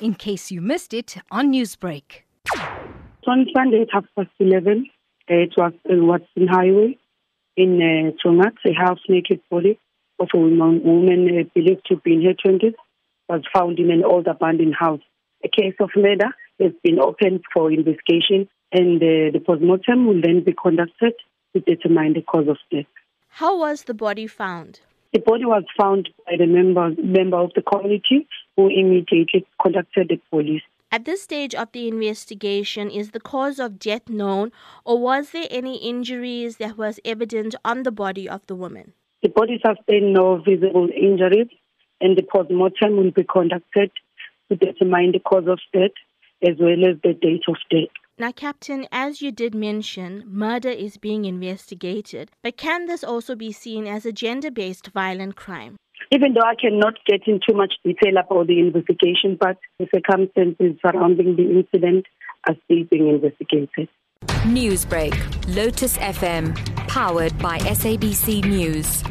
in case you missed it on Newsbreak. On Sunday at half past 11, uh, it was in Watson Highway in uh, Tongaat, a half naked body of a woman, woman uh, believed to be in her 20s was found in an old abandoned house. A case of murder has been opened for investigation and uh, the postmortem will then be conducted to determine the cause of death. How was the body found? The body was found by the member, member of the community who immediately contacted the police. At this stage of the investigation, is the cause of death known or was there any injuries that was evident on the body of the woman? The body sustained no visible injuries and the post-mortem will be conducted to determine the cause of death as well as the date of death. Now, Captain, as you did mention, murder is being investigated, but can this also be seen as a gender based violent crime? Even though I cannot get into much detail about the investigation, but the circumstances surrounding the incident are still being investigated. Newsbreak, Lotus FM, powered by SABC News.